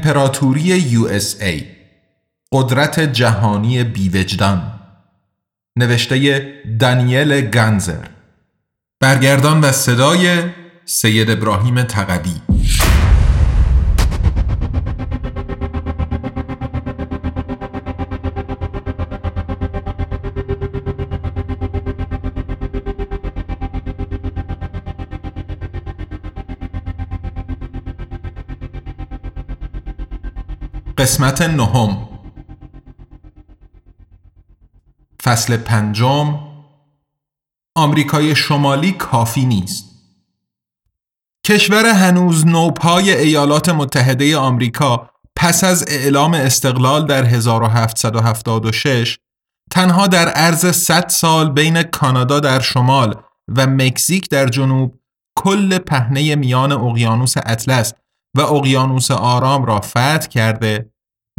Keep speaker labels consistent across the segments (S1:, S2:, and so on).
S1: امپراتوری ای. قدرت جهانی بیوجدان. نوشته دانیل گنزر برگردان و صدای سید ابراهیم تقوی. قسمت نهم. فصل پنجم. آمریکای شمالی کافی نیست. کشور هنوز نوپای ایالات متحده آمریکا پس از اعلام استقلال در 1776 تنها در عرض 100 سال بین کانادا در شمال و مکزیک در جنوب کل پهنه میان اقیانوس اطلس و اقیانوس آرام را فتح کرده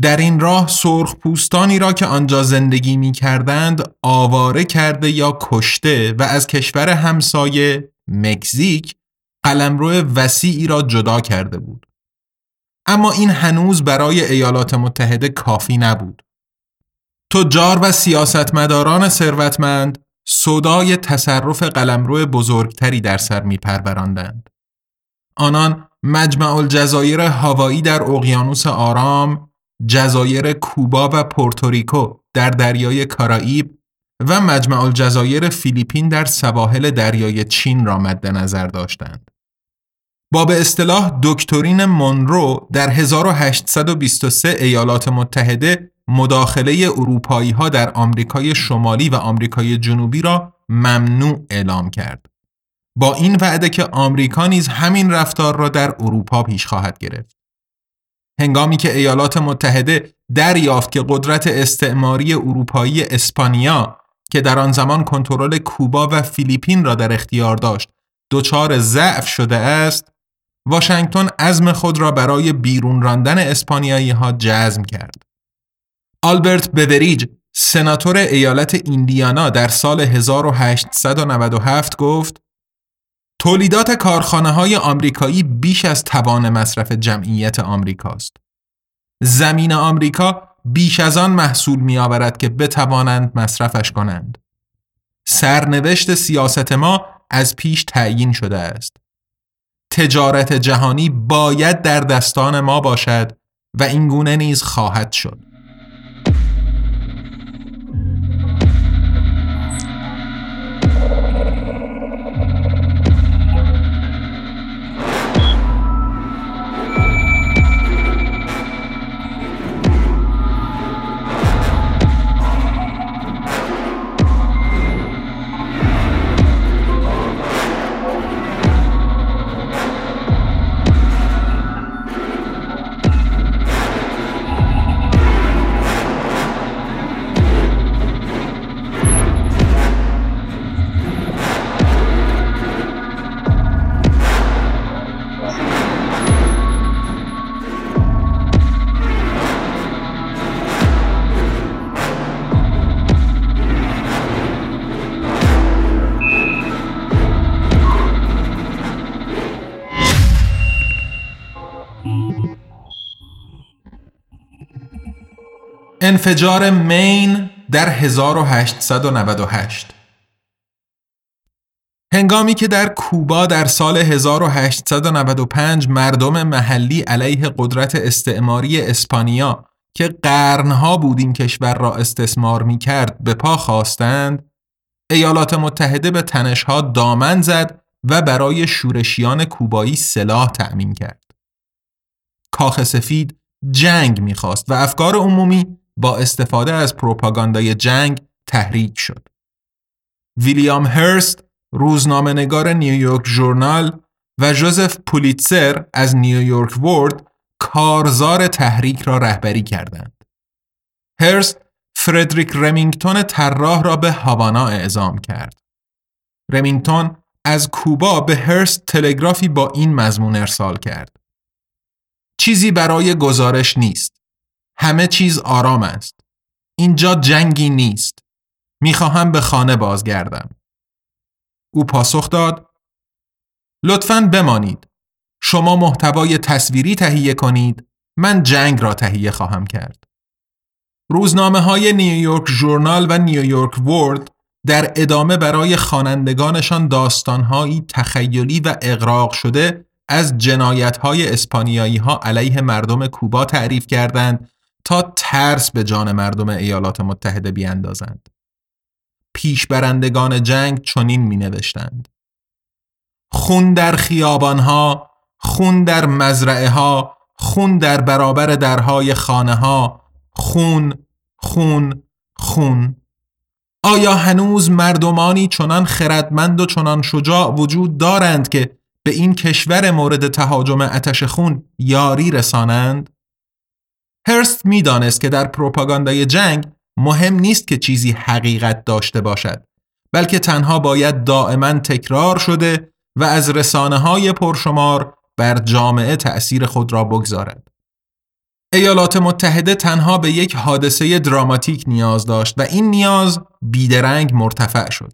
S1: در این راه سرخ پوستانی را که آنجا زندگی می کردند آواره کرده یا کشته و از کشور همسایه مکزیک قلمرو وسیعی را جدا کرده بود. اما این هنوز برای ایالات متحده کافی نبود. تجار و سیاستمداران ثروتمند صدای تصرف قلمرو بزرگتری در سر می پرورندند. آنان مجمع الجزایر هوایی در اقیانوس آرام، جزایر کوبا و پورتوریکو در دریای کارائیب و مجمع الجزایر فیلیپین در سواحل دریای چین را مد نظر داشتند. با به اصطلاح دکترین مونرو در 1823 ایالات متحده مداخله اروپایی ها در آمریکای شمالی و آمریکای جنوبی را ممنوع اعلام کرد. با این وعده که آمریکا نیز همین رفتار را در اروپا پیش خواهد گرفت. هنگامی که ایالات متحده دریافت که قدرت استعماری اروپایی اسپانیا که در آن زمان کنترل کوبا و فیلیپین را در اختیار داشت دچار ضعف شده است واشنگتن عزم خود را برای بیرون راندن اسپانیایی ها جزم کرد. آلبرت بوریج سناتور ایالت ایندیانا در سال 1897 گفت تولیدات کارخانه های آمریکایی بیش از توان مصرف جمعیت آمریکاست. زمین آمریکا بیش از آن محصول می آورد که بتوانند مصرفش کنند. سرنوشت سیاست ما از پیش تعیین شده است. تجارت جهانی باید در دستان ما باشد و این گونه نیز خواهد شد. انفجار مین در 1898 هنگامی که در کوبا در سال 1895 مردم محلی علیه قدرت استعماری اسپانیا که قرنها بود این کشور را استثمار می کرد به پا خواستند ایالات متحده به تنشها دامن زد و برای شورشیان کوبایی سلاح تأمین کرد. کاخ سفید جنگ می‌خواست و افکار عمومی با استفاده از پروپاگاندای جنگ تحریک شد. ویلیام هرست روزنامه نگار نیویورک ژورنال و جوزف پولیتسر از نیویورک ورد کارزار تحریک را رهبری کردند. هرست فردریک رمینگتون طراح را به هاوانا اعزام کرد. رمینگتون از کوبا به هرست تلگرافی با این مضمون ارسال کرد. چیزی برای گزارش نیست. همه چیز آرام است. اینجا جنگی نیست. می‌خواهم به خانه بازگردم. او پاسخ داد لطفاً بمانید. شما محتوای تصویری تهیه کنید. من جنگ را تهیه خواهم کرد. روزنامه های نیویورک ژورنال و نیویورک ورد در ادامه برای خوانندگانشان داستانهایی تخیلی و اقراق شده از جنایت های اسپانیایی ها علیه مردم کوبا تعریف کردند تا ترس به جان مردم ایالات متحده بیاندازند. پیشبرندگان جنگ چنین می نوشتند. خون در خیابان ها، خون در مزرعه ها، خون در برابر درهای خانه ها، خون، خون، خون. آیا هنوز مردمانی چنان خردمند و چنان شجاع وجود دارند که به این کشور مورد تهاجم اتش خون یاری رسانند؟ هرست می‌دانست که در پروپاگاندای جنگ مهم نیست که چیزی حقیقت داشته باشد بلکه تنها باید دائما تکرار شده و از رسانه های پرشمار بر جامعه تأثیر خود را بگذارد. ایالات متحده تنها به یک حادثه دراماتیک نیاز داشت و این نیاز بیدرنگ مرتفع شد.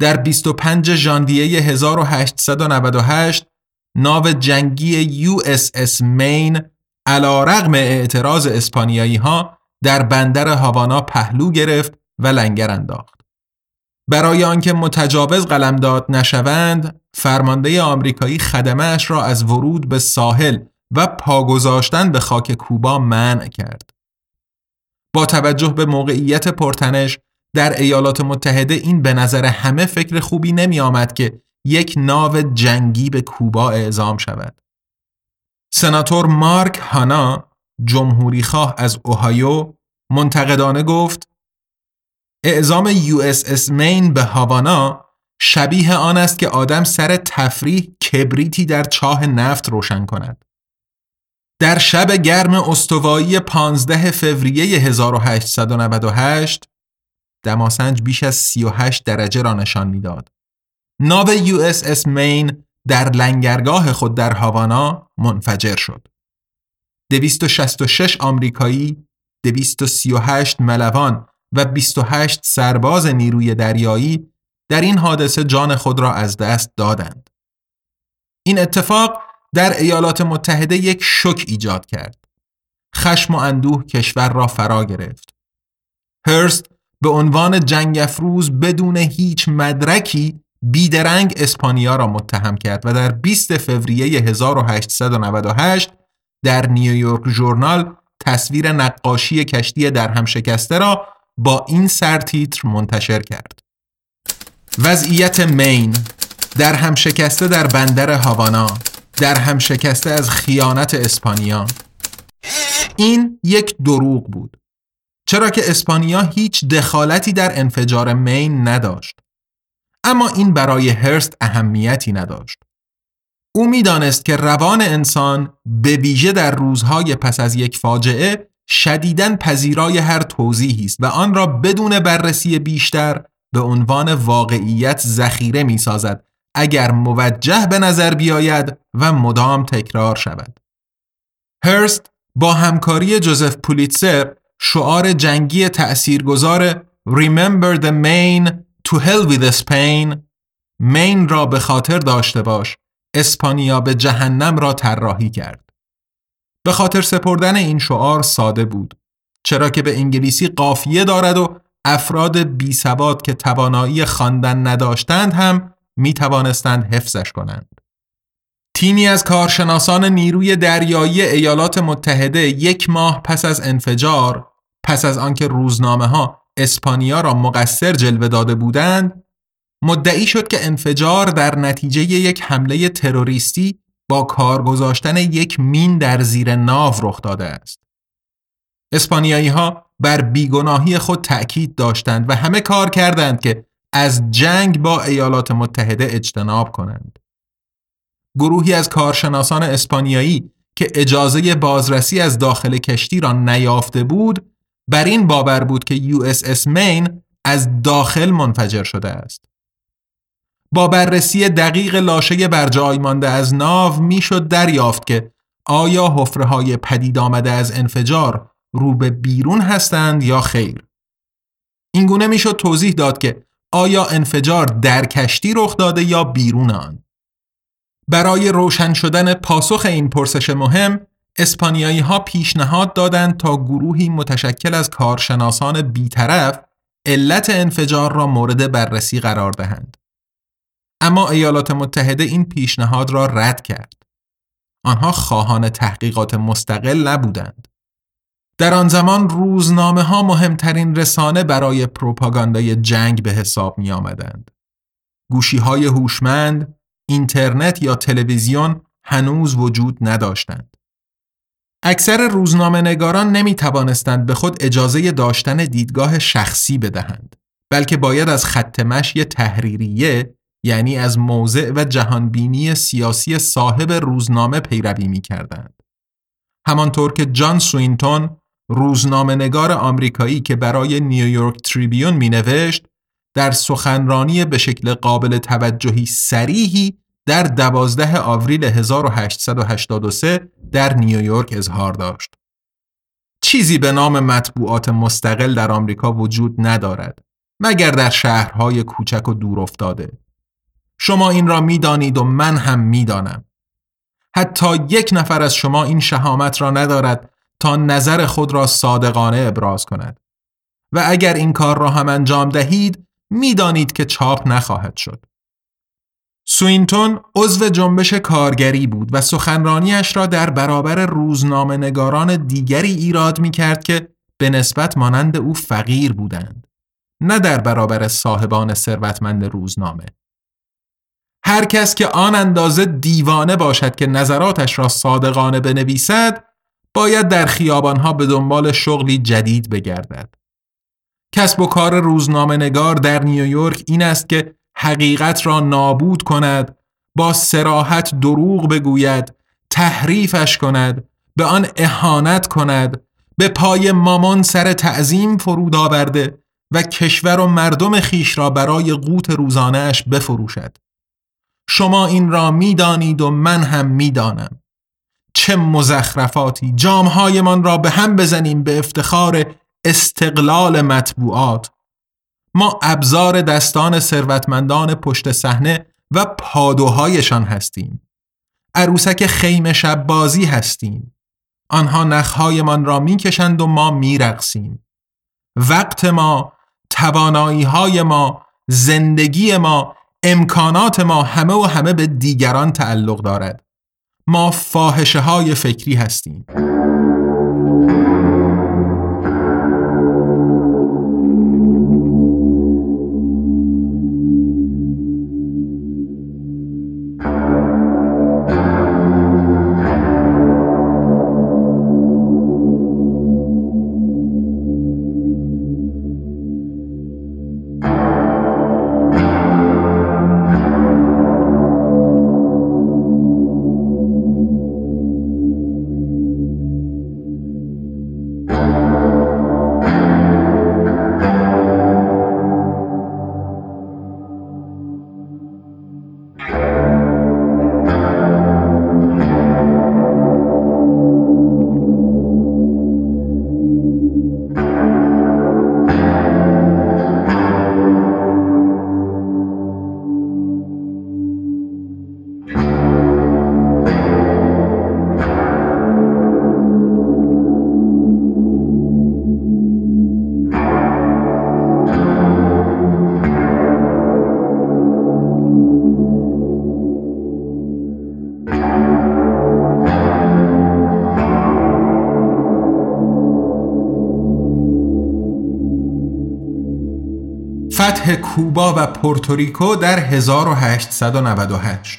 S1: در 25 ژانویه 1898 ناو جنگی USS مین علا رغم اعتراض اسپانیایی ها در بندر هاوانا پهلو گرفت و لنگر انداخت. برای آنکه متجاوز قلمداد نشوند، فرمانده آمریکایی خدمهش را از ورود به ساحل و پاگذاشتن به خاک کوبا منع کرد. با توجه به موقعیت پرتنش در ایالات متحده این به نظر همه فکر خوبی نمی آمد که یک ناو جنگی به کوبا اعزام شود. سناتور مارک هانا جمهوری خواه از اوهایو منتقدانه گفت اعزام یو اس مین به هاوانا شبیه آن است که آدم سر تفریح کبریتی در چاه نفت روشن کند. در شب گرم استوایی 15 فوریه 1898 دماسنج بیش از 38 درجه را نشان می‌داد. ناو یو اس مین در لنگرگاه خود در هاوانا منفجر شد. 266 آمریکایی، 238 ملوان و 28 سرباز نیروی دریایی در این حادثه جان خود را از دست دادند. این اتفاق در ایالات متحده یک شک ایجاد کرد. خشم و اندوه کشور را فرا گرفت. هرست به عنوان جنگ افروز بدون هیچ مدرکی بیدرنگ اسپانیا را متهم کرد و در 20 فوریه 1898 در نیویورک ژورنال تصویر نقاشی کشتی در هم شکسته را با این سرتیتر منتشر کرد. وضعیت مین در هم شکسته در بندر هاوانا در هم شکسته از خیانت اسپانیا. این یک دروغ بود. چرا که اسپانیا هیچ دخالتی در انفجار مین نداشت. اما این برای هرست اهمیتی نداشت او می‌دانست که روان انسان به ویژه در روزهای پس از یک فاجعه شدیداً پذیرای هر توضیحی است و آن را بدون بررسی بیشتر به عنوان واقعیت ذخیره می سازد اگر موجه به نظر بیاید و مدام تکرار شود. هرست با همکاری جوزف پولیتسر شعار جنگی تأثیرگذار Remember the main to hell with Spain مین را به خاطر داشته باش اسپانیا به جهنم را طراحی کرد. به خاطر سپردن این شعار ساده بود چرا که به انگلیسی قافیه دارد و افراد بی سواد که توانایی خواندن نداشتند هم می توانستند حفظش کنند. تیمی از کارشناسان نیروی دریایی ایالات متحده یک ماه پس از انفجار پس از آنکه روزنامه ها اسپانیا را مقصر جلوه داده بودند مدعی شد که انفجار در نتیجه یک حمله تروریستی با کار گذاشتن یک مین در زیر ناو رخ داده است. اسپانیایی ها بر بیگناهی خود تأکید داشتند و همه کار کردند که از جنگ با ایالات متحده اجتناب کنند. گروهی از کارشناسان اسپانیایی که اجازه بازرسی از داخل کشتی را نیافته بود بر این باور بود که یو اس اس مین از داخل منفجر شده است. با بررسی دقیق لاشه برجای مانده از ناو می‌شد دریافت که آیا حفره های پدید آمده از انفجار رو به بیرون هستند یا خیر. اینگونه می‌شد توضیح داد که آیا انفجار در کشتی رخ داده یا بیرون آن. برای روشن شدن پاسخ این پرسش مهم اسپانیایی ها پیشنهاد دادند تا گروهی متشکل از کارشناسان بیطرف علت انفجار را مورد بررسی قرار دهند. اما ایالات متحده این پیشنهاد را رد کرد. آنها خواهان تحقیقات مستقل نبودند. در آن زمان روزنامه ها مهمترین رسانه برای پروپاگاندای جنگ به حساب می آمدند. گوشی های هوشمند، اینترنت یا تلویزیون هنوز وجود نداشتند. اکثر روزنامه نگاران نمی توانستند به خود اجازه داشتن دیدگاه شخصی بدهند بلکه باید از خط مشی تحریریه یعنی از موضع و جهانبینی سیاسی صاحب روزنامه پیروی می کردند. همانطور که جان سوینتون روزنامه نگار آمریکایی که برای نیویورک تریبیون می نوشت در سخنرانی به شکل قابل توجهی سریحی در دوازده آوریل 1883 در نیویورک اظهار داشت. چیزی به نام مطبوعات مستقل در آمریکا وجود ندارد مگر در شهرهای کوچک و دور افتاده. شما این را می‌دانید و من هم می‌دانم. حتی یک نفر از شما این شهامت را ندارد تا نظر خود را صادقانه ابراز کند. و اگر این کار را هم انجام دهید می‌دانید که چاپ نخواهد شد. سوینتون عضو جنبش کارگری بود و سخنرانیش را در برابر روزنامه نگاران دیگری ایراد می کرد که به نسبت مانند او فقیر بودند. نه در برابر صاحبان ثروتمند روزنامه. هر کس که آن اندازه دیوانه باشد که نظراتش را صادقانه بنویسد باید در خیابانها به دنبال شغلی جدید بگردد. کسب و کار روزنامه نگار در نیویورک این است که حقیقت را نابود کند با سراحت دروغ بگوید تحریفش کند به آن اهانت کند به پای مامان سر تعظیم فرود آورده و کشور و مردم خیش را برای قوت روزانهش بفروشد. شما این را می‌دانید و من هم می‌دانم. چه مزخرفاتی! جامهایمان را به هم بزنیم به افتخار استقلال مطبوعات. ما ابزار دستان ثروتمندان پشت صحنه و پادوهایشان هستیم. عروسک خیمه شب بازی هستیم. آنها نخهایمان را می‌کشند و ما میرقصیم. وقت ما توانایی های ما زندگی ما امکانات ما همه و همه به دیگران تعلق دارد. ما فاحشه های فکری هستیم. فتح کوبا و پورتوریکو در 1898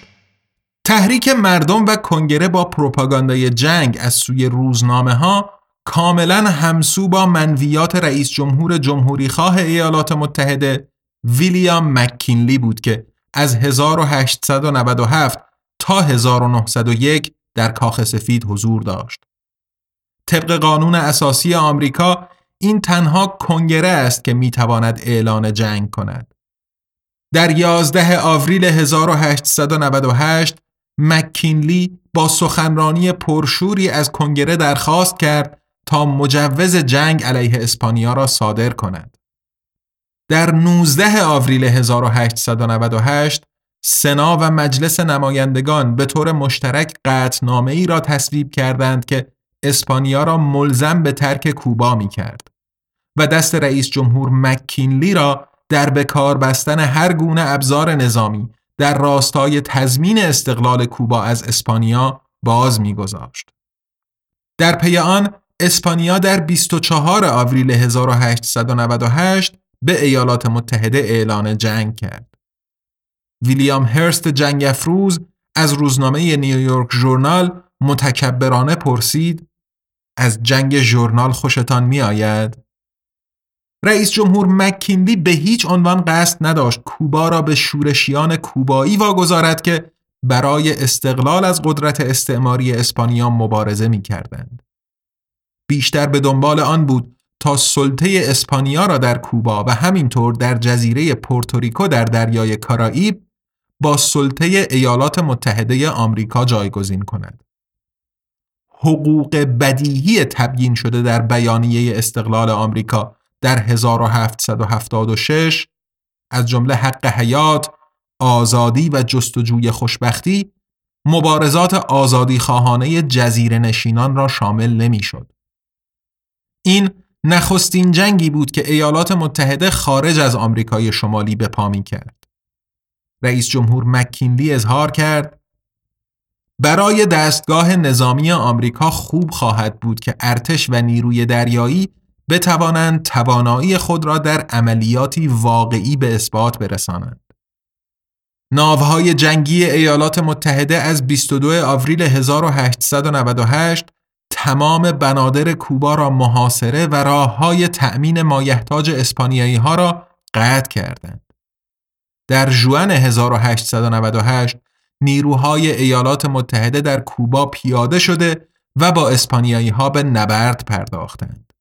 S1: تحریک مردم و کنگره با پروپاگاندای جنگ از سوی روزنامه ها کاملا همسو با منویات رئیس جمهور جمهوری خواه ایالات متحده ویلیام مککینلی بود که از 1897 تا 1901 در کاخ سفید حضور داشت. طبق قانون اساسی آمریکا این تنها کنگره است که می‌تواند اعلان جنگ کند. در 11 آوریل 1898 مکینلی با سخنرانی پرشوری از کنگره درخواست کرد تا مجوز جنگ علیه اسپانیا را صادر کند. در 19 آوریل 1898 سنا و مجلس نمایندگان به طور مشترک قطنامه ای را تصویب کردند که اسپانیا را ملزم به ترک کوبا می کرد و دست رئیس جمهور مکینلی را در بکار بستن هر گونه ابزار نظامی در راستای تضمین استقلال کوبا از اسپانیا باز میگذاشت. در پی آن اسپانیا در 24 آوریل 1898 به ایالات متحده اعلان جنگ کرد. ویلیام هرست جنگ افروز از روزنامه نیویورک ژورنال متکبرانه پرسید از جنگ ژورنال خوشتان می آید؟ رئیس جمهور مکینلی به هیچ عنوان قصد نداشت کوبا را به شورشیان کوبایی واگذارد که برای استقلال از قدرت استعماری اسپانیا مبارزه می کردند. بیشتر به دنبال آن بود تا سلطه اسپانیا را در کوبا و همینطور در جزیره پورتوریکو در دریای کارائیب با سلطه ایالات متحده آمریکا جایگزین کند. حقوق بدیهی تبیین شده در بیانیه استقلال آمریکا در 1776 از جمله حق حیات، آزادی و جستجوی خوشبختی مبارزات آزادی خواهانه جزیره نشینان را شامل نمی شد. این نخستین جنگی بود که ایالات متحده خارج از آمریکای شمالی به پا می کرد. رئیس جمهور مکینلی اظهار کرد برای دستگاه نظامی آمریکا خوب خواهد بود که ارتش و نیروی دریایی بتوانند توانایی خود را در عملیاتی واقعی به اثبات برسانند. ناوهای جنگی ایالات متحده از 22 آوریل 1898 تمام بنادر کوبا را محاصره و راه های تأمین مایحتاج اسپانیایی ها را قطع کردند. در جوان 1898 نیروهای ایالات متحده در کوبا پیاده شده و با اسپانیایی ها به نبرد پرداختند.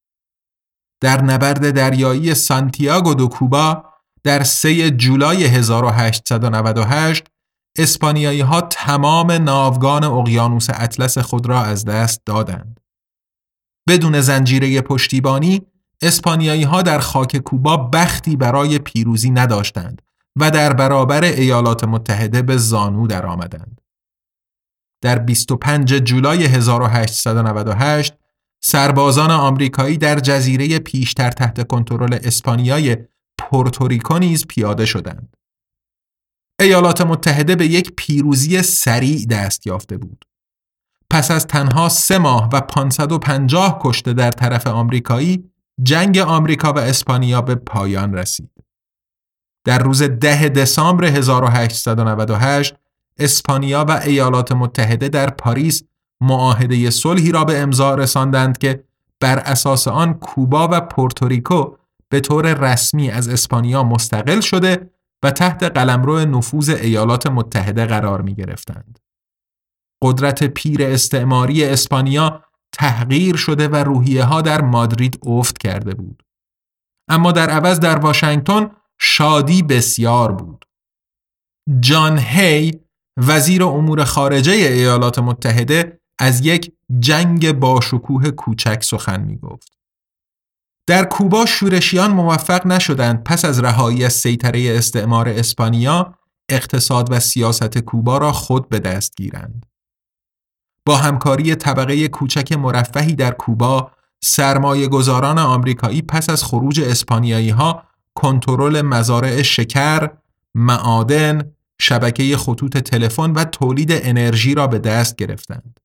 S1: در نبرد دریایی سانتیاگو دو کوبا در 3 جولای 1898 اسپانیایی ها تمام ناوگان اقیانوس اطلس خود را از دست دادند. بدون زنجیره پشتیبانی اسپانیایی ها در خاک کوبا بختی برای پیروزی نداشتند و در برابر ایالات متحده به زانو درآمدند. در 25 جولای 1898 سربازان آمریکایی در جزیره پیشتر تحت کنترل اسپانیای پورتوریکو نیز پیاده شدند. ایالات متحده به یک پیروزی سریع دست یافته بود. پس از تنها سه ماه و 550 کشته در طرف آمریکایی، جنگ آمریکا و اسپانیا به پایان رسید. در روز ده دسامبر 1898 اسپانیا و ایالات متحده در پاریس معاهده صلحی را به امضا رساندند که بر اساس آن کوبا و پورتوریکو به طور رسمی از اسپانیا مستقل شده و تحت قلمرو نفوذ ایالات متحده قرار می گرفتند. قدرت پیر استعماری اسپانیا تحقیر شده و روحیه ها در مادرید افت کرده بود. اما در عوض در واشنگتن شادی بسیار بود. جان هی وزیر امور خارجه ایالات متحده از یک جنگ باشکوه کوچک سخن می گفت. در کوبا شورشیان موفق نشدند پس از رهایی از سیطره استعمار اسپانیا اقتصاد و سیاست کوبا را خود به دست گیرند. با همکاری طبقه کوچک مرفهی در کوبا سرمایه گذاران آمریکایی پس از خروج اسپانیایی ها کنترل مزارع شکر، معادن، شبکه خطوط تلفن و تولید انرژی را به دست گرفتند.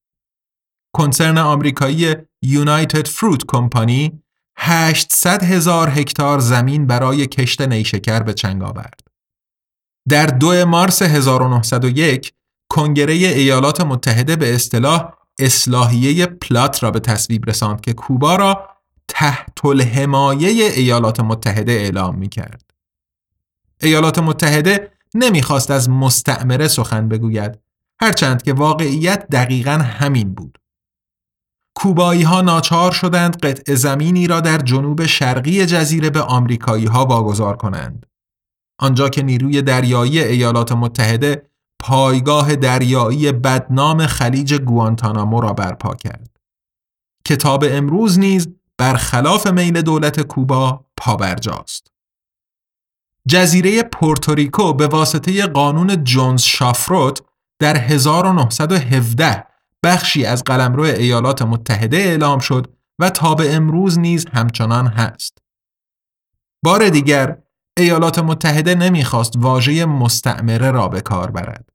S1: کنسرن آمریکایی یونایتد فروت کمپانی 800 هزار هکتار زمین برای کشت نیشکر به چنگ آورد. در 2 مارس 1901 کنگره ایالات متحده به اصطلاح اصلاحیه پلات را به تصویب رساند که کوبا را تحت الحمایه ایالات متحده اعلام می کرد. ایالات متحده نمی‌خواست از مستعمره سخن بگوید هرچند که واقعیت دقیقا همین بود. کوبایی ها ناچار شدند قطع زمینی را در جنوب شرقی جزیره به آمریکایی ها واگذار کنند. آنجا که نیروی دریایی ایالات متحده پایگاه دریایی بدنام خلیج گوانتانامو را برپا کرد. کتاب امروز نیز برخلاف میل دولت کوبا پابرجاست. جزیره پورتوریکو به واسطه قانون جونز شافروت در 1917 بخشی از قلمرو ایالات متحده اعلام شد و تا به امروز نیز همچنان هست. بار دیگر ایالات متحده نمی‌خواست واژه مستعمره را به کار برد.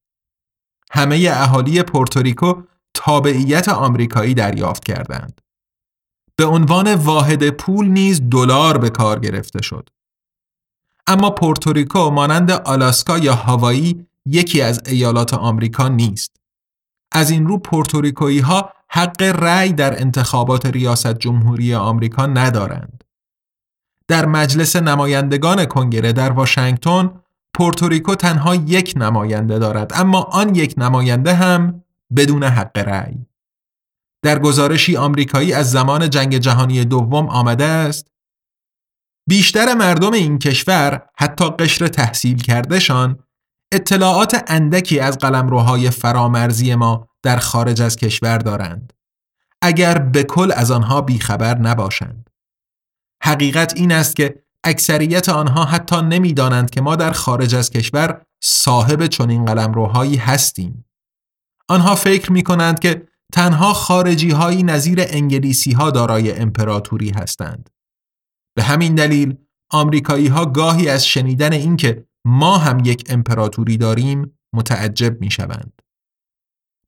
S1: همه اهالی پورتوریکو تابعیت آمریکایی دریافت کردند. به عنوان واحد پول نیز دلار به کار گرفته شد. اما پورتوریکو مانند آلاسکا یا هاوایی یکی از ایالات آمریکا نیست. از این رو پورتوریکویی ها حق رأی در انتخابات ریاست جمهوری آمریکا ندارند. در مجلس نمایندگان کنگره در واشنگتن پورتوریکو تنها یک نماینده دارد اما آن یک نماینده هم بدون حق رأی. در گزارشی آمریکایی از زمان جنگ جهانی دوم آمده است بیشتر مردم این کشور حتی قشر تحصیل کردهشان اطلاعات اندکی از قلمروهای فرامرزی ما در خارج از کشور دارند اگر به کل از آنها بیخبر نباشند. حقیقت این است که اکثریت آنها حتی نمی‌دانند که ما در خارج از کشور صاحب چنین قلمروهایی هستیم. آنها فکر می کنند که تنها خارجی هایی نظیر انگلیسی ها دارای امپراتوری هستند به همین دلیل آمریکایی ها گاهی از شنیدن اینکه ما هم یک امپراتوری داریم متعجب می شوند.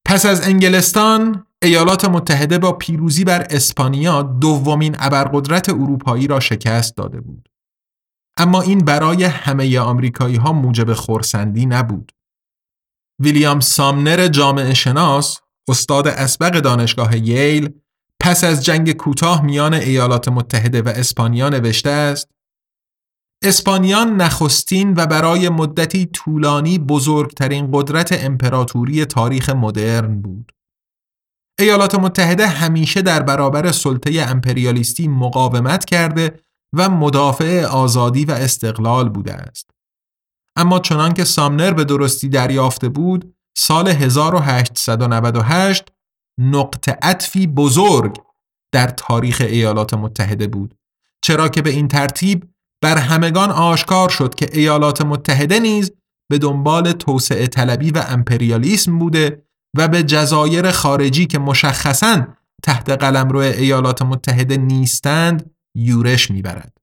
S1: پس از انگلستان ایالات متحده با پیروزی بر اسپانیا دومین ابرقدرت اروپایی را شکست داده بود. اما این برای همه آمریکایی ها موجب خورسندی نبود. ویلیام سامنر جامعه شناس، استاد اسبق دانشگاه ییل، پس از جنگ کوتاه میان ایالات متحده و اسپانیا نوشته است اسپانیان نخستین و برای مدتی طولانی بزرگترین قدرت امپراتوری تاریخ مدرن بود. ایالات متحده همیشه در برابر سلطه امپریالیستی مقاومت کرده و مدافع آزادی و استقلال بوده است. اما چنان که سامنر به درستی دریافته بود، سال 1898 نقطه عطفی بزرگ در تاریخ ایالات متحده بود چرا که به این ترتیب بر همگان آشکار شد که ایالات متحده نیز به دنبال توسعه طلبی و امپریالیسم بوده و به جزایر خارجی که مشخصاً تحت قلمرو ایالات متحده نیستند یورش می‌برد.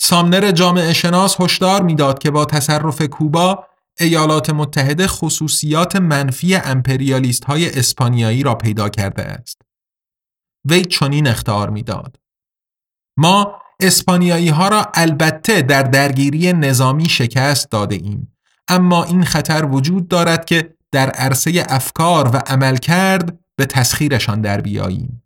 S1: سامنر جامعه شناس هشدار می‌داد که با تصرف کوبا ایالات متحده خصوصیات منفی امپریالیست های اسپانیایی را پیدا کرده است. وی چنین اختار می‌داد. ما اسپانیایی ها را البته در درگیری نظامی شکست داده ایم اما این خطر وجود دارد که در عرصه افکار و عمل کرد به تسخیرشان در بیاییم.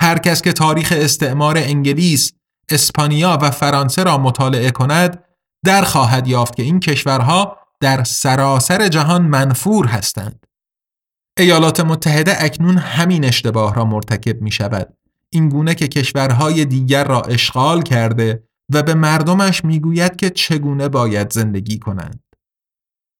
S1: هر کس که تاریخ استعمار انگلیس، اسپانیا و فرانسه را مطالعه کند در خواهد یافت که این کشورها در سراسر جهان منفور هستند. ایالات متحده اکنون همین اشتباه را مرتکب می شود. این گونه که کشورهای دیگر را اشغال کرده و به مردمش می‌گوید که چگونه باید زندگی کنند.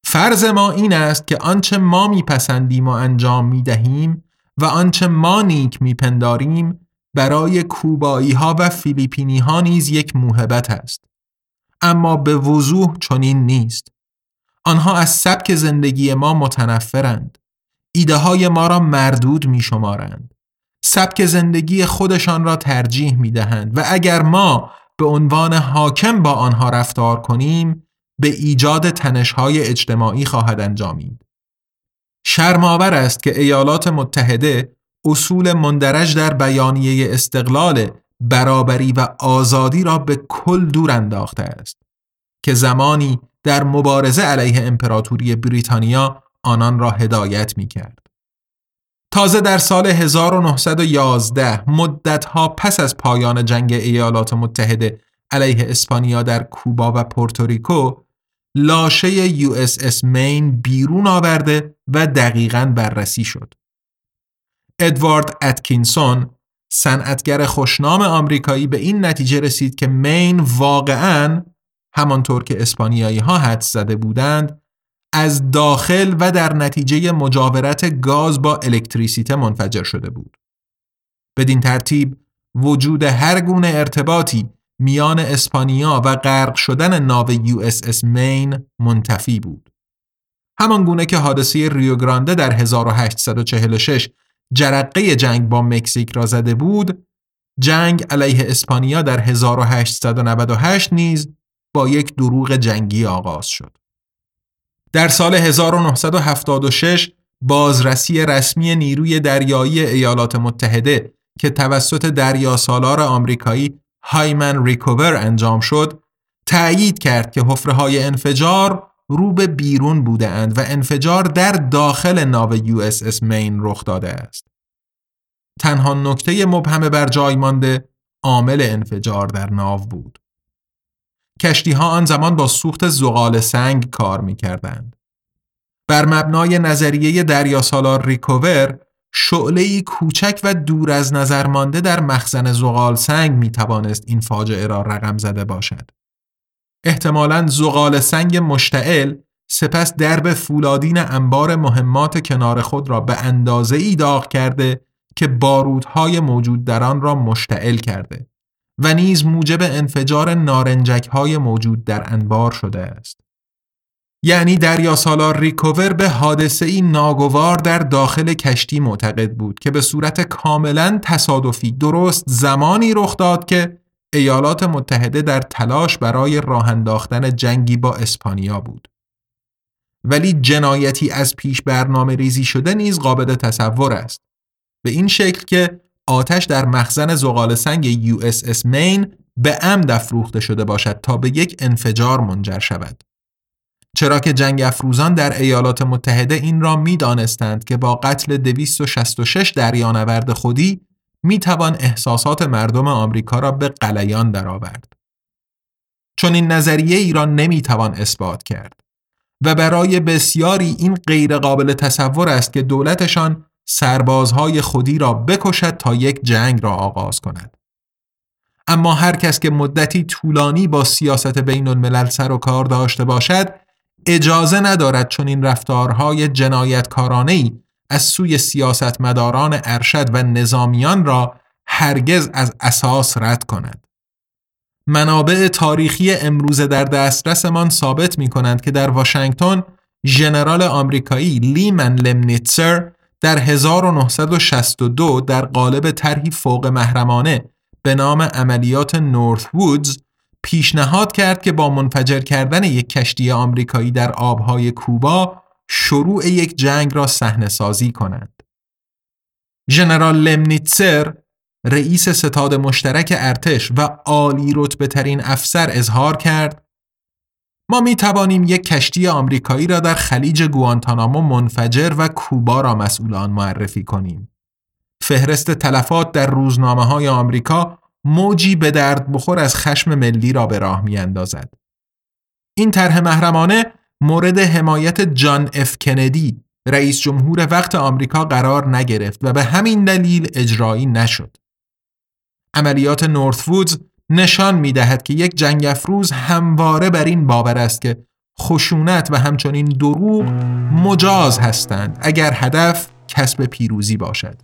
S1: فرض ما این است که آنچه ما میپسندیم و انجام می‌دهیم و آنچه ما نیک میپنداریم برای کوبایی ها و فیلیپینی ها نیز یک موهبت است. اما به وضوح چنین نیست. آنها از سبک زندگی ما متنفرند. ایده های ما را مردود می شمارند. سبک زندگی خودشان را ترجیح می دهند و اگر ما به عنوان حاکم با آنها رفتار کنیم به ایجاد تنشهای اجتماعی خواهد انجامید. شرماور است که ایالات متحده اصول مندرج در بیانیه استقلال برابری و آزادی را به کل دور انداخته است که زمانی در مبارزه علیه امپراتوری بریتانیا آنان را هدایت می کرد. تازه در سال 1911 مدتها پس از پایان جنگ ایالات متحده علیه اسپانیا در کوبا و پورتوریکو لاشه یو اس اس مین بیرون آورده و دقیقا بررسی شد. ادوارد اتکینسون صنعتگر خوشنام آمریکایی به این نتیجه رسید که مین واقعا همانطور که اسپانیایی ها حدس زده بودند از داخل و در نتیجه مجاورت گاز با الکتریسیته منفجر شده بود. بدین ترتیب وجود هر گونه ارتباطی میان اسپانیا و غرق شدن ناو یو اس اس مین منتفی بود. همان گونه که حادثه ریوگرانده در 1846 جرقه جنگ با مکزیک را زده بود، جنگ علیه اسپانیا در 1898 نیز با یک دروغ جنگی آغاز شد. در سال 1976 بازرسی رسمی نیروی دریایی ایالات متحده که توسط دریا سالار آمریکایی هایمن ریکوور انجام شد تأیید کرد که حفره های انفجار رو به بیرون بوده اند و انفجار در داخل ناو یو اس اس مین رخ داده است. تنها نکته مبهم بر جای مانده عامل انفجار در ناو بود. کشتی ها آن زمان با سوخت زغال سنگ کار می کردند. بر مبنای نظریه دریاسالار ریکوور شعله کوچک و دور از نظر مانده در مخزن زغال سنگ می توانست این فاجعه را رقم زده باشد. احتمالاً زغال سنگ مشتعل سپس درب فولادین انبار مهمات کنار خود را به اندازه ای داغ کرده که بارودهای موجود در آن را مشتعل کرده و نیز موجب انفجار نارنجک های موجود در انبار شده است. یعنی دریا سالار ریکوور به حادثه ای ناگوار در داخل کشتی معتقد بود که به صورت کاملا تصادفی درست زمانی رخ داد که ایالات متحده در تلاش برای راه انداختن جنگی با اسپانیا بود. ولی جنایتی از پیش برنامه ریزی شده نیز قابل تصور است. به این شکل که آتش در مخزن زغال سنگ یو اس اس مین به عمد افروخته شده باشد تا به یک انفجار منجر شود. چرا که جنگ افروزان در ایالات متحده این را می دانستند که با قتل 266 دریانورد خودی می توان احساسات مردم آمریکا را به غلیان درآورد. چون این نظریه ای را نمی توان اثبات کرد و برای بسیاری این غیر قابل تصور است که دولتشان سربازهای خودی را بکشد تا یک جنگ را آغاز کند. اما هر کس که مدتی طولانی با سیاست بین الملل سر و کار داشته باشد اجازه ندارد چون این رفتارهای جنایتکارانه ای از سوی سیاستمداران ارشد و نظامیان را هرگز از اساس رد کند. منابع تاریخی امروزه در دسترسمان ثابت می کنند که در واشنگتن ژنرال آمریکایی لیمن لمنیتسر در 1962 در قالب طرحی فوق محرمانه به نام عملیات نورث وودز پیشنهاد کرد که با منفجر کردن یک کشتی آمریکایی در آبهای کوبا شروع یک جنگ را صحنه سازی کنند. ژنرال لمنیتسر رئیس ستاد مشترک ارتش و عالی رتبه ترین افسر اظهار کرد ما می توانیم یک کشتی آمریکایی را در خلیج گوانتانامو منفجر و کوبا را مسئول آن معرفی کنیم. فهرست تلفات در روزنامه های آمریکا موجی به درد بخور از خشم ملی را به راه می اندازد. این طرح محرمانه مورد حمایت جان اف کندی رئیس جمهور وقت آمریکا قرار نگرفت و به همین دلیل اجرایی نشد. عملیات نورث وودز نشان می دهد که یک جنگ افروز همواره بر این باور است که خشونت و همچنین دروغ مجاز هستند اگر هدف کسب پیروزی باشد.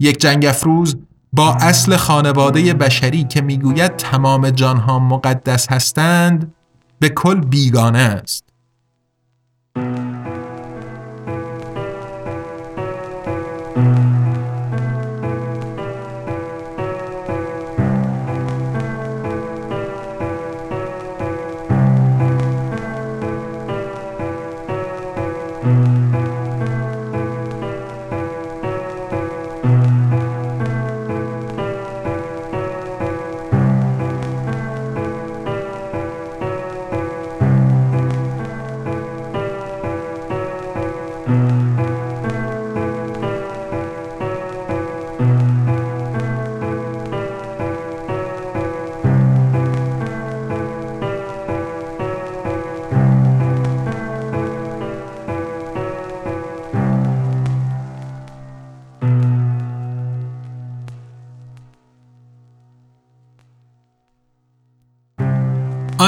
S1: یک جنگ افروز با اصل خانواده بشری که می‌گوید تمام جانها مقدس هستند به کل بیگانه است.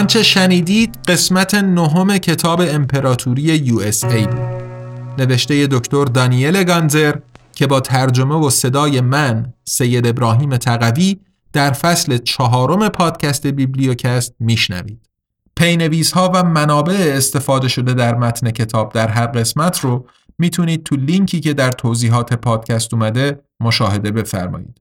S1: آنچه شنیدید قسمت نهم کتاب امپراتوری USA بود نوشته دکتر دانیل گانسر که با ترجمه و صدای من سید ابراهیم تقوی در فصل چهارم پادکست بیبلیوکست میشنوید پی‌نویس ها و منابع استفاده شده در متن کتاب در هر قسمت رو می‌تونید تو لینکی که در توضیحات پادکست اومده مشاهده بفرمایید.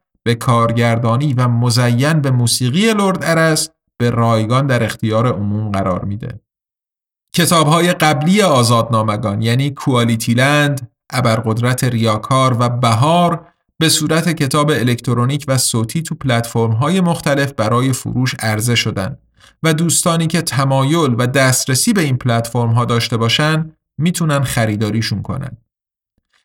S1: به کارگردانی و مزین به موسیقی لرد ارس به رایگان در اختیار عموم قرار میده. کتاب های قبلی آزادنامگان یعنی کوالیتی لند، ابرقدرت ریاکار و بهار به صورت کتاب الکترونیک و صوتی تو پلتفرم های مختلف برای فروش عرضه شدن و دوستانی که تمایل و دسترسی به این پلتفرم ها داشته باشن می‌تونن خریداریشون کنن.